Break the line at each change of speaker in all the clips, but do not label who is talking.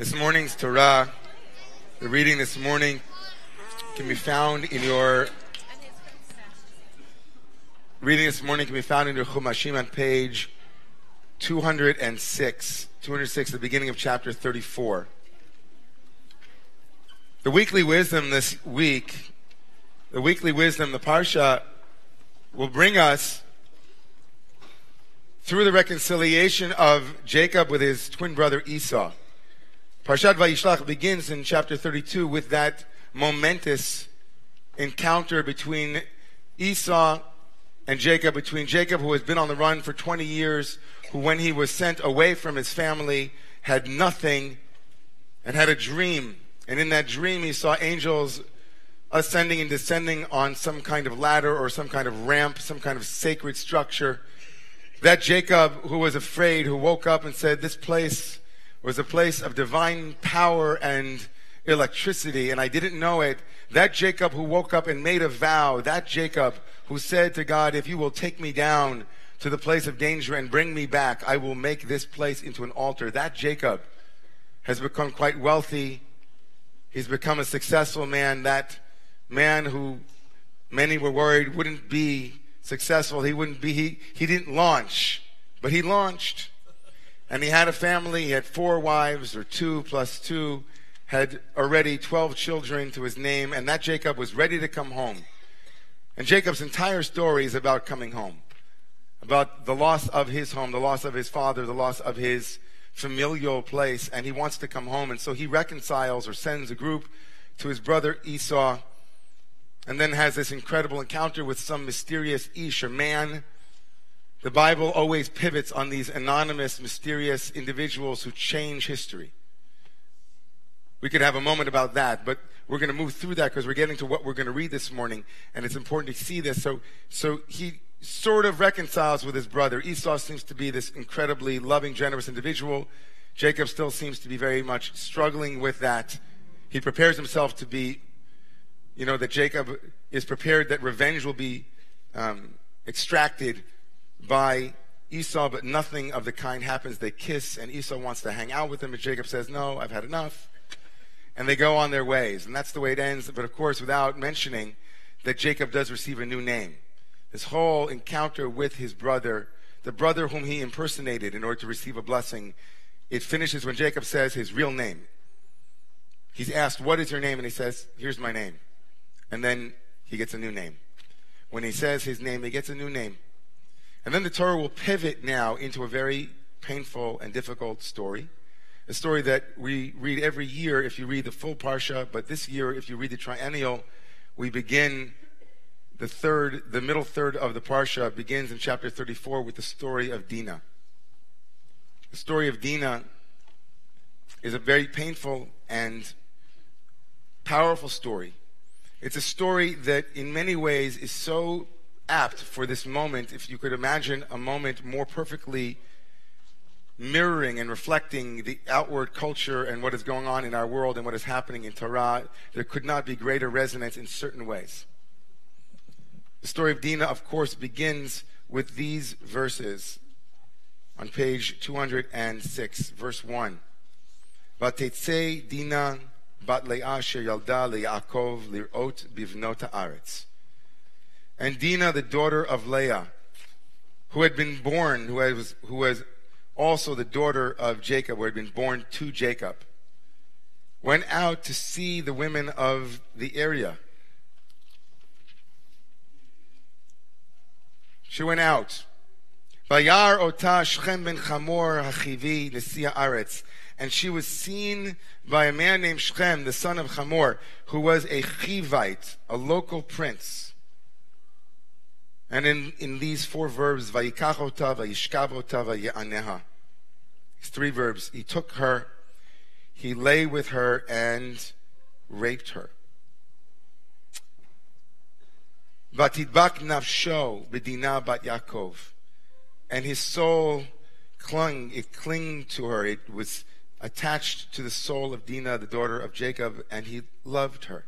This morning's Torah, the reading this morning, can be found in your reading this morning can be found in your Chumashim on page 206, 206, the beginning of chapter 34. The weekly wisdom this week, the weekly wisdom, the parsha, will bring us through the reconciliation of Jacob with his twin brother Esau. Parshat Vayishlach begins in chapter 32 with that momentous encounter between Esau and Jacob, between Jacob, who has been on the run for 20 years, who, when he was sent away from his family, had nothing and had a dream. And in that dream, he saw angels ascending and descending on some kind of ladder or some kind of ramp, some kind of sacred structure. That Jacob, who was afraid, who woke up and said, This place was a place of divine power and electricity, and I didn't know it. That Jacob who woke up and made a vow, that Jacob who said to God, If you will take me down to the place of danger and bring me back, I will make this place into an altar. That Jacob has become quite wealthy. He's become a successful man. That man who many were worried wouldn't be successful. He wouldn't be, he, he didn't launch, but he launched. And he had a family. He had four wives, or two plus two, had already 12 children to his name, and that Jacob was ready to come home. And Jacob's entire story is about coming home, about the loss of his home, the loss of his father, the loss of his familial place, and he wants to come home. And so he reconciles or sends a group to his brother Esau, and then has this incredible encounter with some mysterious Ish, a man the Bible always pivots on these anonymous, mysterious individuals who change history. We could have a moment about that, but we're going to move through that because we're getting to what we're going to read this morning, and it's important to see this. So, so he sort of reconciles with his brother. Esau seems to be this incredibly loving, generous individual. Jacob still seems to be very much struggling with that. He prepares himself to be, you know, that Jacob is prepared that revenge will be um, extracted by Esau, but nothing of the kind happens. They kiss, and Esau wants to hang out with him, and Jacob says, No, I've had enough. And they go on their ways. And that's the way it ends, but of course, without mentioning that Jacob does receive a new name. This whole encounter with his brother, the brother whom he impersonated in order to receive a blessing, it finishes when Jacob says his real name. He's asked, What is your name? And he says, Here's my name. And then he gets a new name. When he says his name, he gets a new name. And then the Torah will pivot now into a very painful and difficult story. A story that we read every year if you read the full Parsha, but this year, if you read the triennial, we begin the third, the middle third of the Parsha begins in chapter 34 with the story of Dinah. The story of Dinah is a very painful and powerful story. It's a story that, in many ways, is so apt for this moment if you could imagine a moment more perfectly mirroring and reflecting the outward culture and what is going on in our world and what is happening in Torah, there could not be greater resonance in certain ways. The story of Dinah, of course, begins with these verses on page 206, verse 1. Vatetze Dinah bat Leah yalda lirot bivnot haaretz and Dinah, the daughter of Leah, who had been born, who was, who was also the daughter of Jacob, who had been born to Jacob, went out to see the women of the area. She went out. Bayar ota Shechem ben Chamor hachivi nesia aretz. And she was seen by a man named Shechem, the son of Chamor, who was a Chivite, a local prince. And in, in these four verbs, vayikach ota, vayishkav vayaneha. These three verbs. He took her, he lay with her, and raped her. Vatidbak nafsho bedina bat Yaakov. And his soul clung, it clung to her. It was attached to the soul of Dinah, the daughter of Jacob, and he loved her.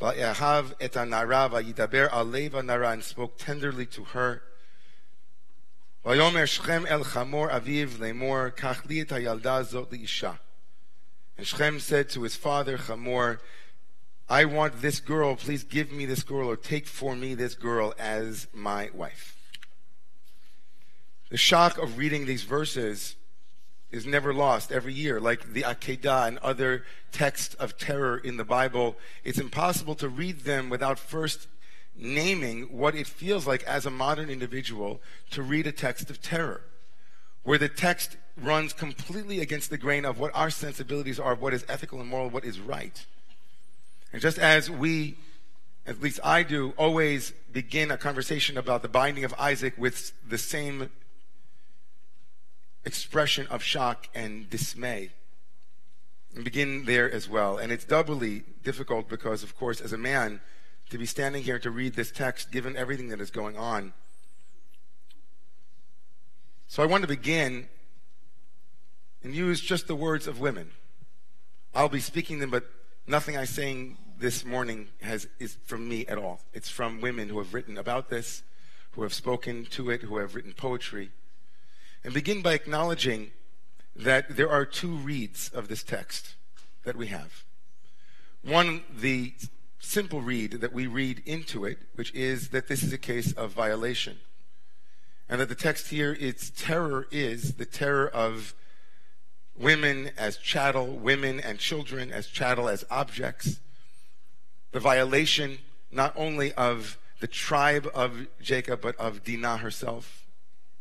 Va'ehav et anara yidaber alev anara and spoke tenderly to her. And Shechem said to his father Chamor, I want this girl, please give me this girl or take for me this girl as my wife. The shock of reading these verses is never lost every year. Like the Akedah and other texts of terror in the Bible, it's impossible to read them without first naming what it feels like as a modern individual to read a text of terror, where the text runs completely against the grain of what our sensibilities are, what is ethical and moral, what is right. And just as we, at least I do, always begin a conversation about the binding of Isaac with the same expression of shock and dismay, and begin there as well. And it's doubly difficult because, of course, as a man, to be standing here to read this text, given everything that is going on. So I want to begin and use just the words of women. I'll be speaking them, but nothing I'm saying this morning has, is from me at all. It's from women who have written about this, who have spoken to it, who have written poetry. And begin by acknowledging that there are two reads of this text that we have. One, the simple read that we read into it, which is that this is a case of violation. And that the text here, its terror is the terror of women as chattel, women and children as chattel, as objects. The violation not only of the tribe of Jacob, but of Dinah herself.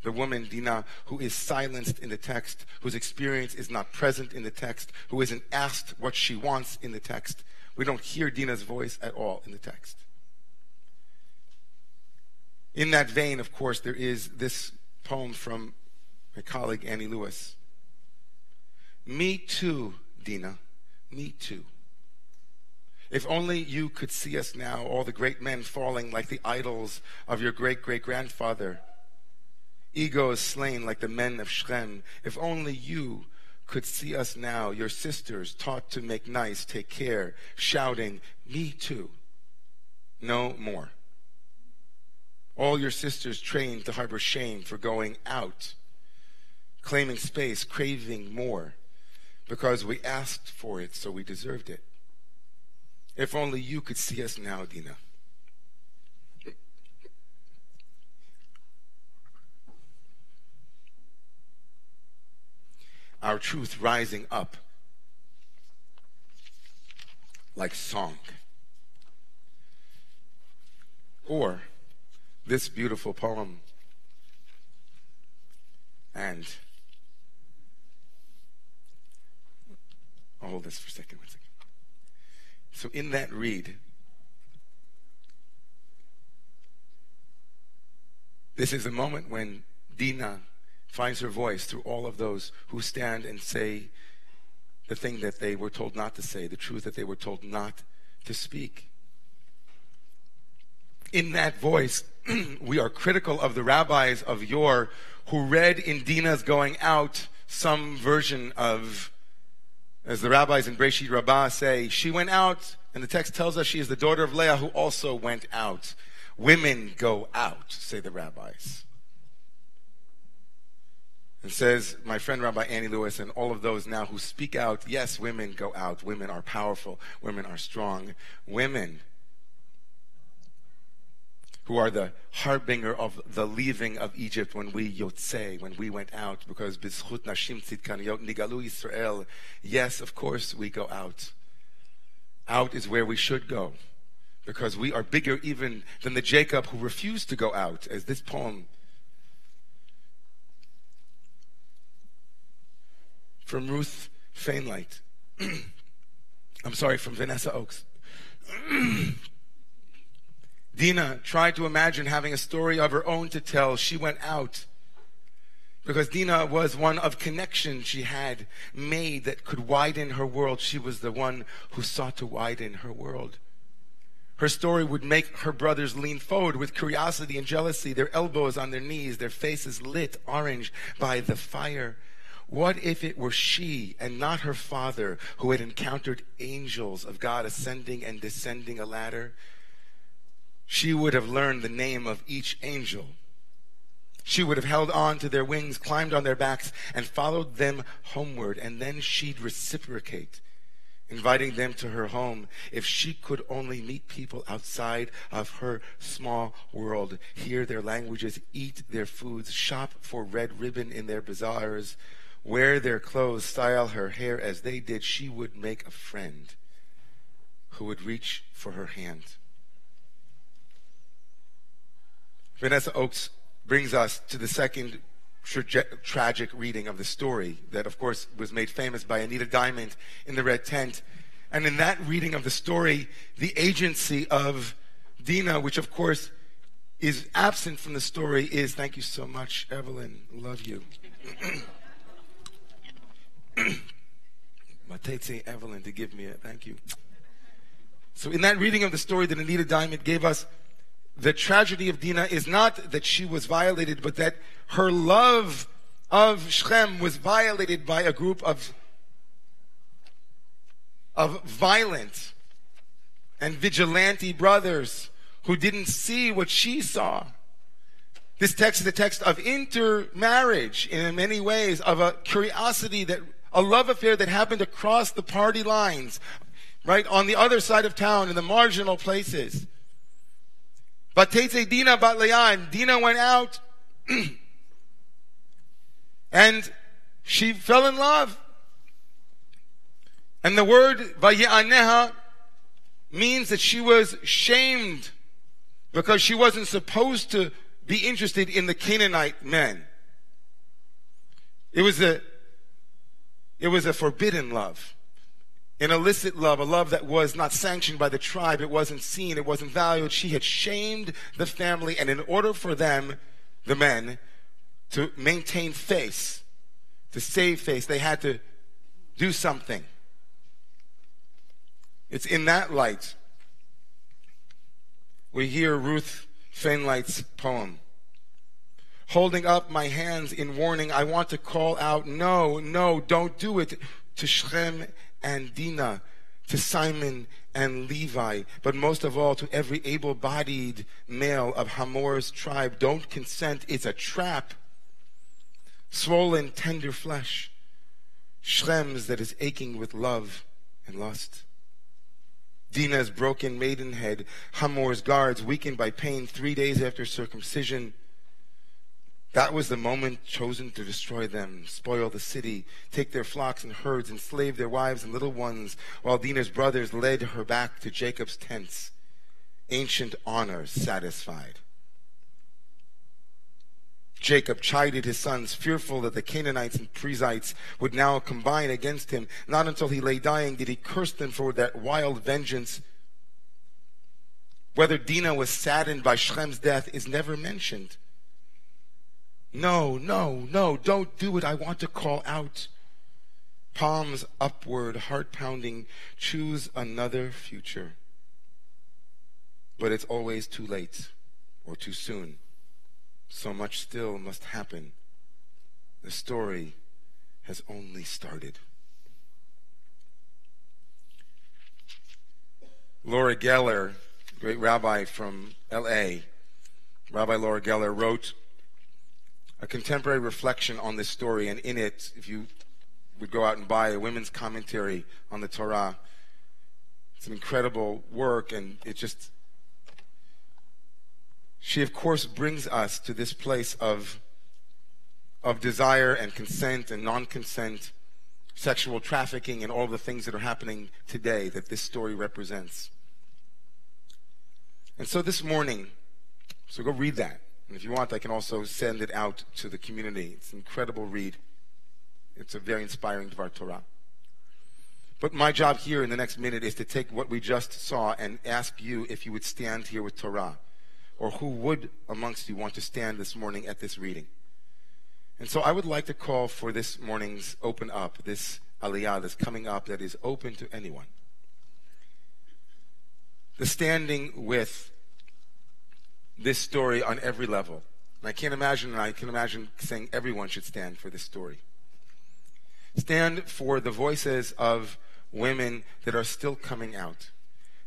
The woman, Dinah, who is silenced in the text, whose experience is not present in the text, who isn't asked what she wants in the text. We don't hear Dinah's voice at all in the text. In that vein, of course, there is this poem from my colleague Annie Lewis. Me too, Dina. Me too. If only you could see us now, all the great men falling like the idols of your great great grandfather. Egos slain like the men of Shechem. If only you could see us now, your sisters taught to make nice, take care, shouting, Me too. No more. All your sisters trained to harbor shame for going out, claiming space, craving more because we asked for it, so we deserved it. If only you could see us now, Dina. Our truth rising up like song. Or this beautiful poem and I'll hold this for a second. One second. So in that read, this is the moment when Dina finds her voice through all of those who stand and say the thing that they were told not to say, the truth that they were told not to speak. In that voice, we are critical of the rabbis of yore who read in Dina's going out some version of as the rabbis in Breshit Rabbah say, she went out, and the text tells us she is the daughter of Leah who also went out. Women go out, say the rabbis. And says my friend Rabbi Annie Lewis and all of those now who speak out, yes, women go out. Women are powerful. Women are strong. Women who are the harbinger of the leaving of Egypt when we yotze, when we went out, because bizchut nashim tzidkaniyot nigalu Israel. Yes, of course we go out. Out is where we should go, because we are bigger even than the Jacob who refused to go out, as this poem from Ruth Fainlight. I'm sorry, from Vanessa Oakes. Dina tried to imagine having a story of her own to tell. She went out because Dina was one of connection she had made that could widen her world. She was the one who sought to widen her world. Her story would make her brothers lean forward with curiosity and jealousy, their elbows on their knees, their faces lit orange by the fire. What if it were she and not her father who had encountered angels of God ascending and descending a ladder? she would have learned the name of each angel She would have held on to their wings, climbed on their backs, and followed them homeward, and then she'd reciprocate, inviting them to her home if she could only meet people outside of her small world, hear their languages, eat their foods, shop for red ribbon in their bazaars, wear their clothes, style her hair as they did, she would make a friend who would reach for her hand. Vanessa Oakes brings us to the second tra- tragic reading of the story that, of course, was made famous by Anita Diamant in the Red Tent. And in that reading of the story, the agency of Dina, which of course is absent from the story, is thank you so much, Evelyn. Love you. Matete Evelyn to give me a thank you. So in that reading of the story that Anita Diamant gave us, the tragedy of Dinah is not that she was violated, but that her love of Shechem was violated by a group of, of violent and vigilante brothers who didn't see what she saw. This text is a text of intermarriage in many ways, of a curiosity that, a love affair that happened across the party lines, right on the other side of town in the marginal places. Vatete Dina bat Leah, Dina went out and she fell in love. And the word Vaye'aneha means that she was shamed because she wasn't supposed to be interested in the Canaanite men. It was a, it was a forbidden love an illicit love, a love that was not sanctioned by the tribe, it wasn't seen, it wasn't valued. She had shamed the family, and in order for them, the men, to maintain face, to save face, they had to do something. It's in that light we hear Ruth Fainlight's poem. Holding up my hands in warning, I want to call out, no, no, don't do it to Shechem and Dinah, to Simon and Levi, but most of all to every able bodied male of Hamor's tribe. Don't consent, it's a trap. Swollen, tender flesh, Shechem's that is aching with love and lust. Dinah's broken maidenhead, Hamor's guards weakened by pain three days after circumcision. That was the moment chosen to destroy them, spoil the city, take their flocks and herds, enslave their wives and little ones, while Dinah's brothers led her back to Jacob's tents. Ancient honor satisfied. Jacob chided his sons, fearful that the Canaanites and Perizzites would now combine against him. Not until he lay dying did he curse them for that wild vengeance. Whether Dinah was saddened by Shechem's death is never mentioned. No, no, no, don't do it. I want to call out. Palms upward, heart pounding. Choose another future. But it's always too late or too soon. So much still must happen. The story has only started. Laura Geller, great rabbi from LA, Rabbi Laura Geller wrote a contemporary reflection on this story, and in it, if you would go out and buy a women's commentary on the Torah, it's an incredible work, and it just. She, of course, brings us to this place of, of desire and consent and non consent, sexual trafficking, and all the things that are happening today that this story represents. And so this morning, so go read that. And if you want, I can also send it out to the community. It's an incredible read. It's a very inspiring Dvar Torah. But my job here in the next minute is to take what we just saw and ask you if you would stand here with Torah, or who would amongst you want to stand this morning at this reading. And so I would like to call for this morning's open up, this aliyah that's coming up that is open to anyone. The standing with this story on every level. And I can't imagine, and I can imagine saying everyone should stand for this story. Stand for the voices of women that are still coming out.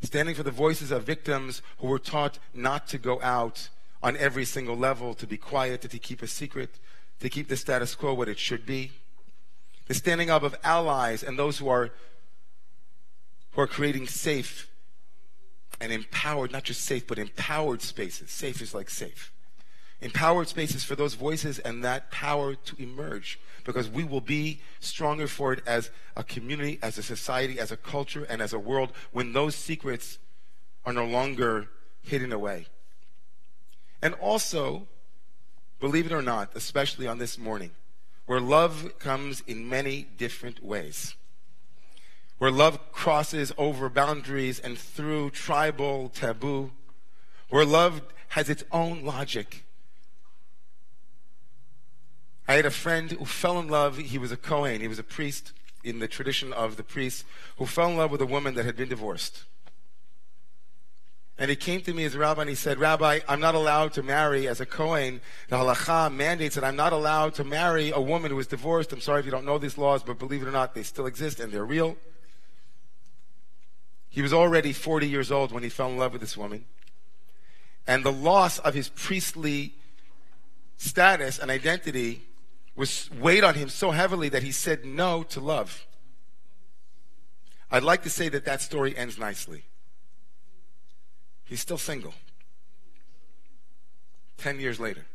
Standing for the voices of victims who were taught not to go out on every single level, to be quiet, to keep a secret, to keep the status quo what it should be. The standing up of allies and those who are who are creating safe and empowered, not just safe, but empowered spaces. Safe is like safe. Empowered spaces for those voices and that power to emerge because we will be stronger for it as a community, as a society, as a culture, and as a world when those secrets are no longer hidden away. And also, believe it or not, especially on this morning, where love comes in many different ways, where love crosses over boundaries and through tribal taboo, where love has its own logic. I had a friend who fell in love. He was a Kohen, he was a priest in the tradition of the priests, who fell in love with a woman that had been divorced. And he came to me as a rabbi and he said, Rabbi, I'm not allowed to marry as a Kohen. The halacha mandates that I'm not allowed to marry a woman who is divorced. I'm sorry if you don't know these laws, but believe it or not, they still exist and they're real. He was already 40 years old when he fell in love with this woman. And the loss of his priestly status and identity was weighed on him so heavily that he said no to love. I'd like to say that that story ends nicely. He's still single. Ten years later.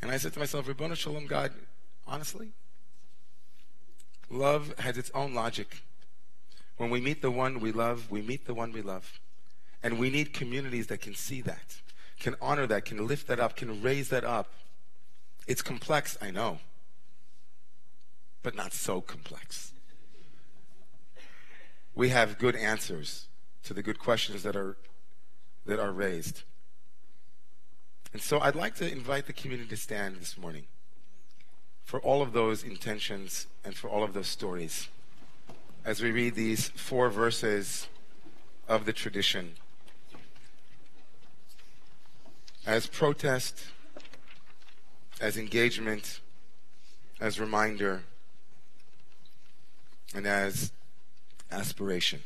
And I said to myself, Ribono Shel Olam, God, honestly, love has its own logic. When we meet the one we love, we meet the one we love. And we need communities that can see that, can honor that, can lift that up, can raise that up. It's complex, I know, but not so complex. We have good answers to the good questions that are, that are raised. And so I'd like to invite the community to stand this morning for all of those intentions and for all of those stories as we read these four verses of the tradition as protest, as engagement, as reminder, and as aspiration.